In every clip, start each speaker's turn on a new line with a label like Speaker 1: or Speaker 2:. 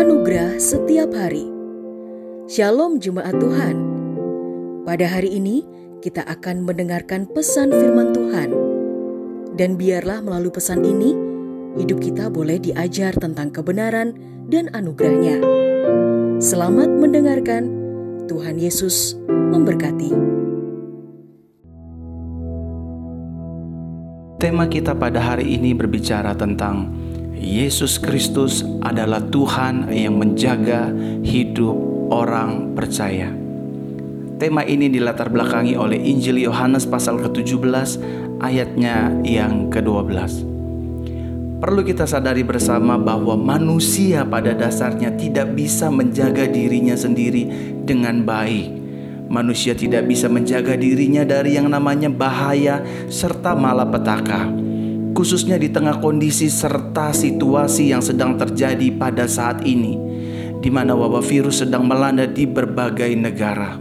Speaker 1: Anugerah setiap hari. Shalom jemaat Tuhan. Pada hari ini kita akan mendengarkan pesan firman Tuhan. Dan biarlah melalui pesan ini hidup kita boleh diajar tentang kebenaran dan anugerahnya. Selamat mendengarkan. Tuhan Yesus memberkati.
Speaker 2: Tema kita pada hari ini berbicara tentang Yesus Kristus adalah Tuhan yang menjaga hidup orang percaya. Tema ini dilatar belakangi oleh Injil Yohanes pasal ke-17 ayatnya yang ke-12. Perlu kita sadari bersama bahwa manusia pada dasarnya tidak bisa menjaga dirinya sendiri dengan baik. Manusia tidak bisa menjaga dirinya dari yang namanya bahaya serta malapetaka, khususnya di tengah kondisi serta situasi yang sedang terjadi pada saat ini, di mana wabah virus sedang melanda di berbagai negara.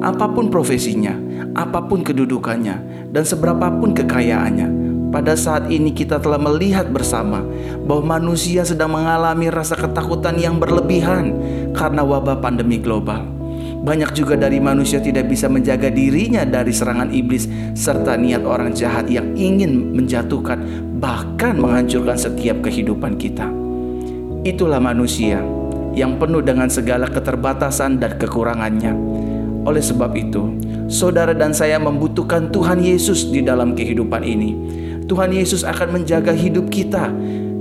Speaker 2: Apa pun profesinya, apa pun kedudukannya, dan seberapapun kekayaannya, pada saat ini kita telah melihat bersama bahwa manusia sedang mengalami rasa ketakutan yang berlebihan karena wabah pandemi global. Banyak juga dari manusia tidak bisa menjaga dirinya dari serangan iblis serta niat orang jahat yang ingin menjatuhkan bahkan menghancurkan setiap kehidupan kita. Itulah manusia yang penuh dengan segala keterbatasan dan kekurangannya. Oleh sebab itu, saudara dan saya membutuhkan Tuhan Yesus di dalam kehidupan ini. Tuhan Yesus akan menjaga hidup kita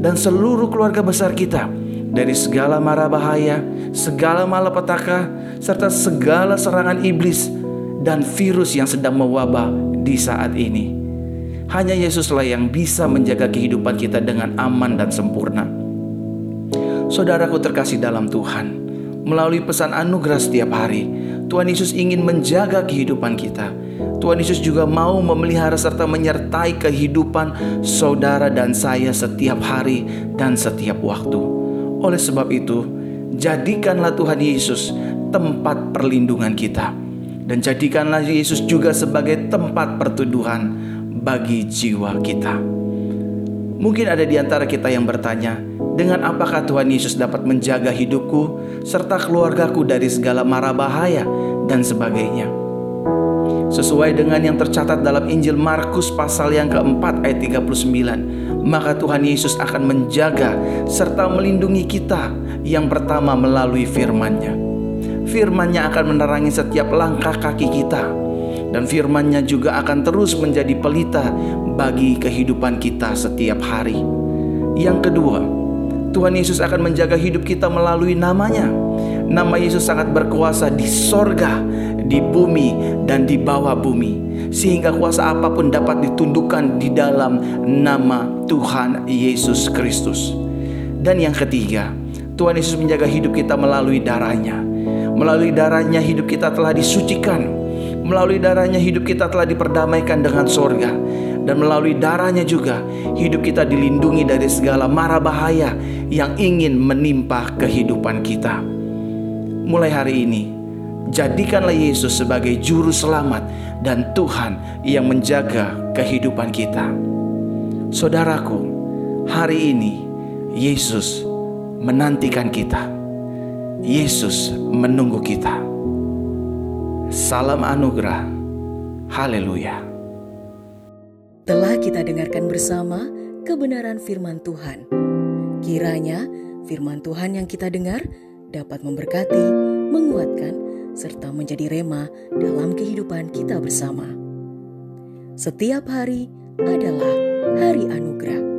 Speaker 2: dan seluruh keluarga besar kita dari segala mara bahaya, segala malapetaka, serta segala serangan iblis dan virus yang sedang mewabah di saat ini. Hanya Yesuslah yang bisa menjaga kehidupan kita dengan aman dan sempurna. Saudaraku terkasih dalam Tuhan, melalui pesan anugerah setiap hari, Tuhan Yesus ingin menjaga kehidupan kita. Tuhan Yesus juga mau memelihara serta menyertai kehidupan saudara dan saya setiap hari dan setiap waktu. Oleh sebab itu, jadikanlah Tuhan Yesus tempat perlindungan kita dan jadikanlah Yesus juga sebagai tempat pertuduhan bagi jiwa kita. Mungkin ada di antara kita yang bertanya, dengan apakah Tuhan Yesus dapat menjaga hidupku serta keluargaku dari segala mara bahaya dan sebagainya? Sesuai dengan yang tercatat dalam Injil Markus pasal yang keempat ayat 39 Maka Tuhan Yesus akan menjaga serta melindungi kita Yang pertama melalui firman-Nya. Firman-Nya akan menerangi setiap langkah kaki kita Dan firman-Nya juga akan terus menjadi pelita bagi kehidupan kita setiap hari. Yang kedua, Tuhan Yesus akan menjaga hidup kita melalui namanya. Nama Yesus sangat berkuasa di sorga di bumi dan di bawah bumi sehingga kuasa apa pun dapat ditundukkan di dalam nama Tuhan Yesus Kristus. Dan yang ketiga, Tuhan Yesus menjaga hidup kita melalui darahnya. Melalui darahnya hidup kita telah disucikan. Melalui darahnya hidup kita telah diperdamaikan dengan sorga. Dan melalui darahnya juga hidup kita dilindungi dari segala mara bahaya yang ingin menimpa kehidupan kita. Mulai hari ini, Jadikanlah Yesus sebagai juru selamat dan Tuhan yang menjaga kehidupan kita. Saudaraku, hari ini Yesus menantikan kita. Yesus menunggu kita. Salam anugerah. Haleluya.
Speaker 1: Telah kita dengarkan bersama kebenaran firman Tuhan. Kiranya firman Tuhan yang kita dengar dapat memberkati, menguatkan, serta menjadi rema dalam kehidupan kita bersama. Setiap hari adalah hari anugerah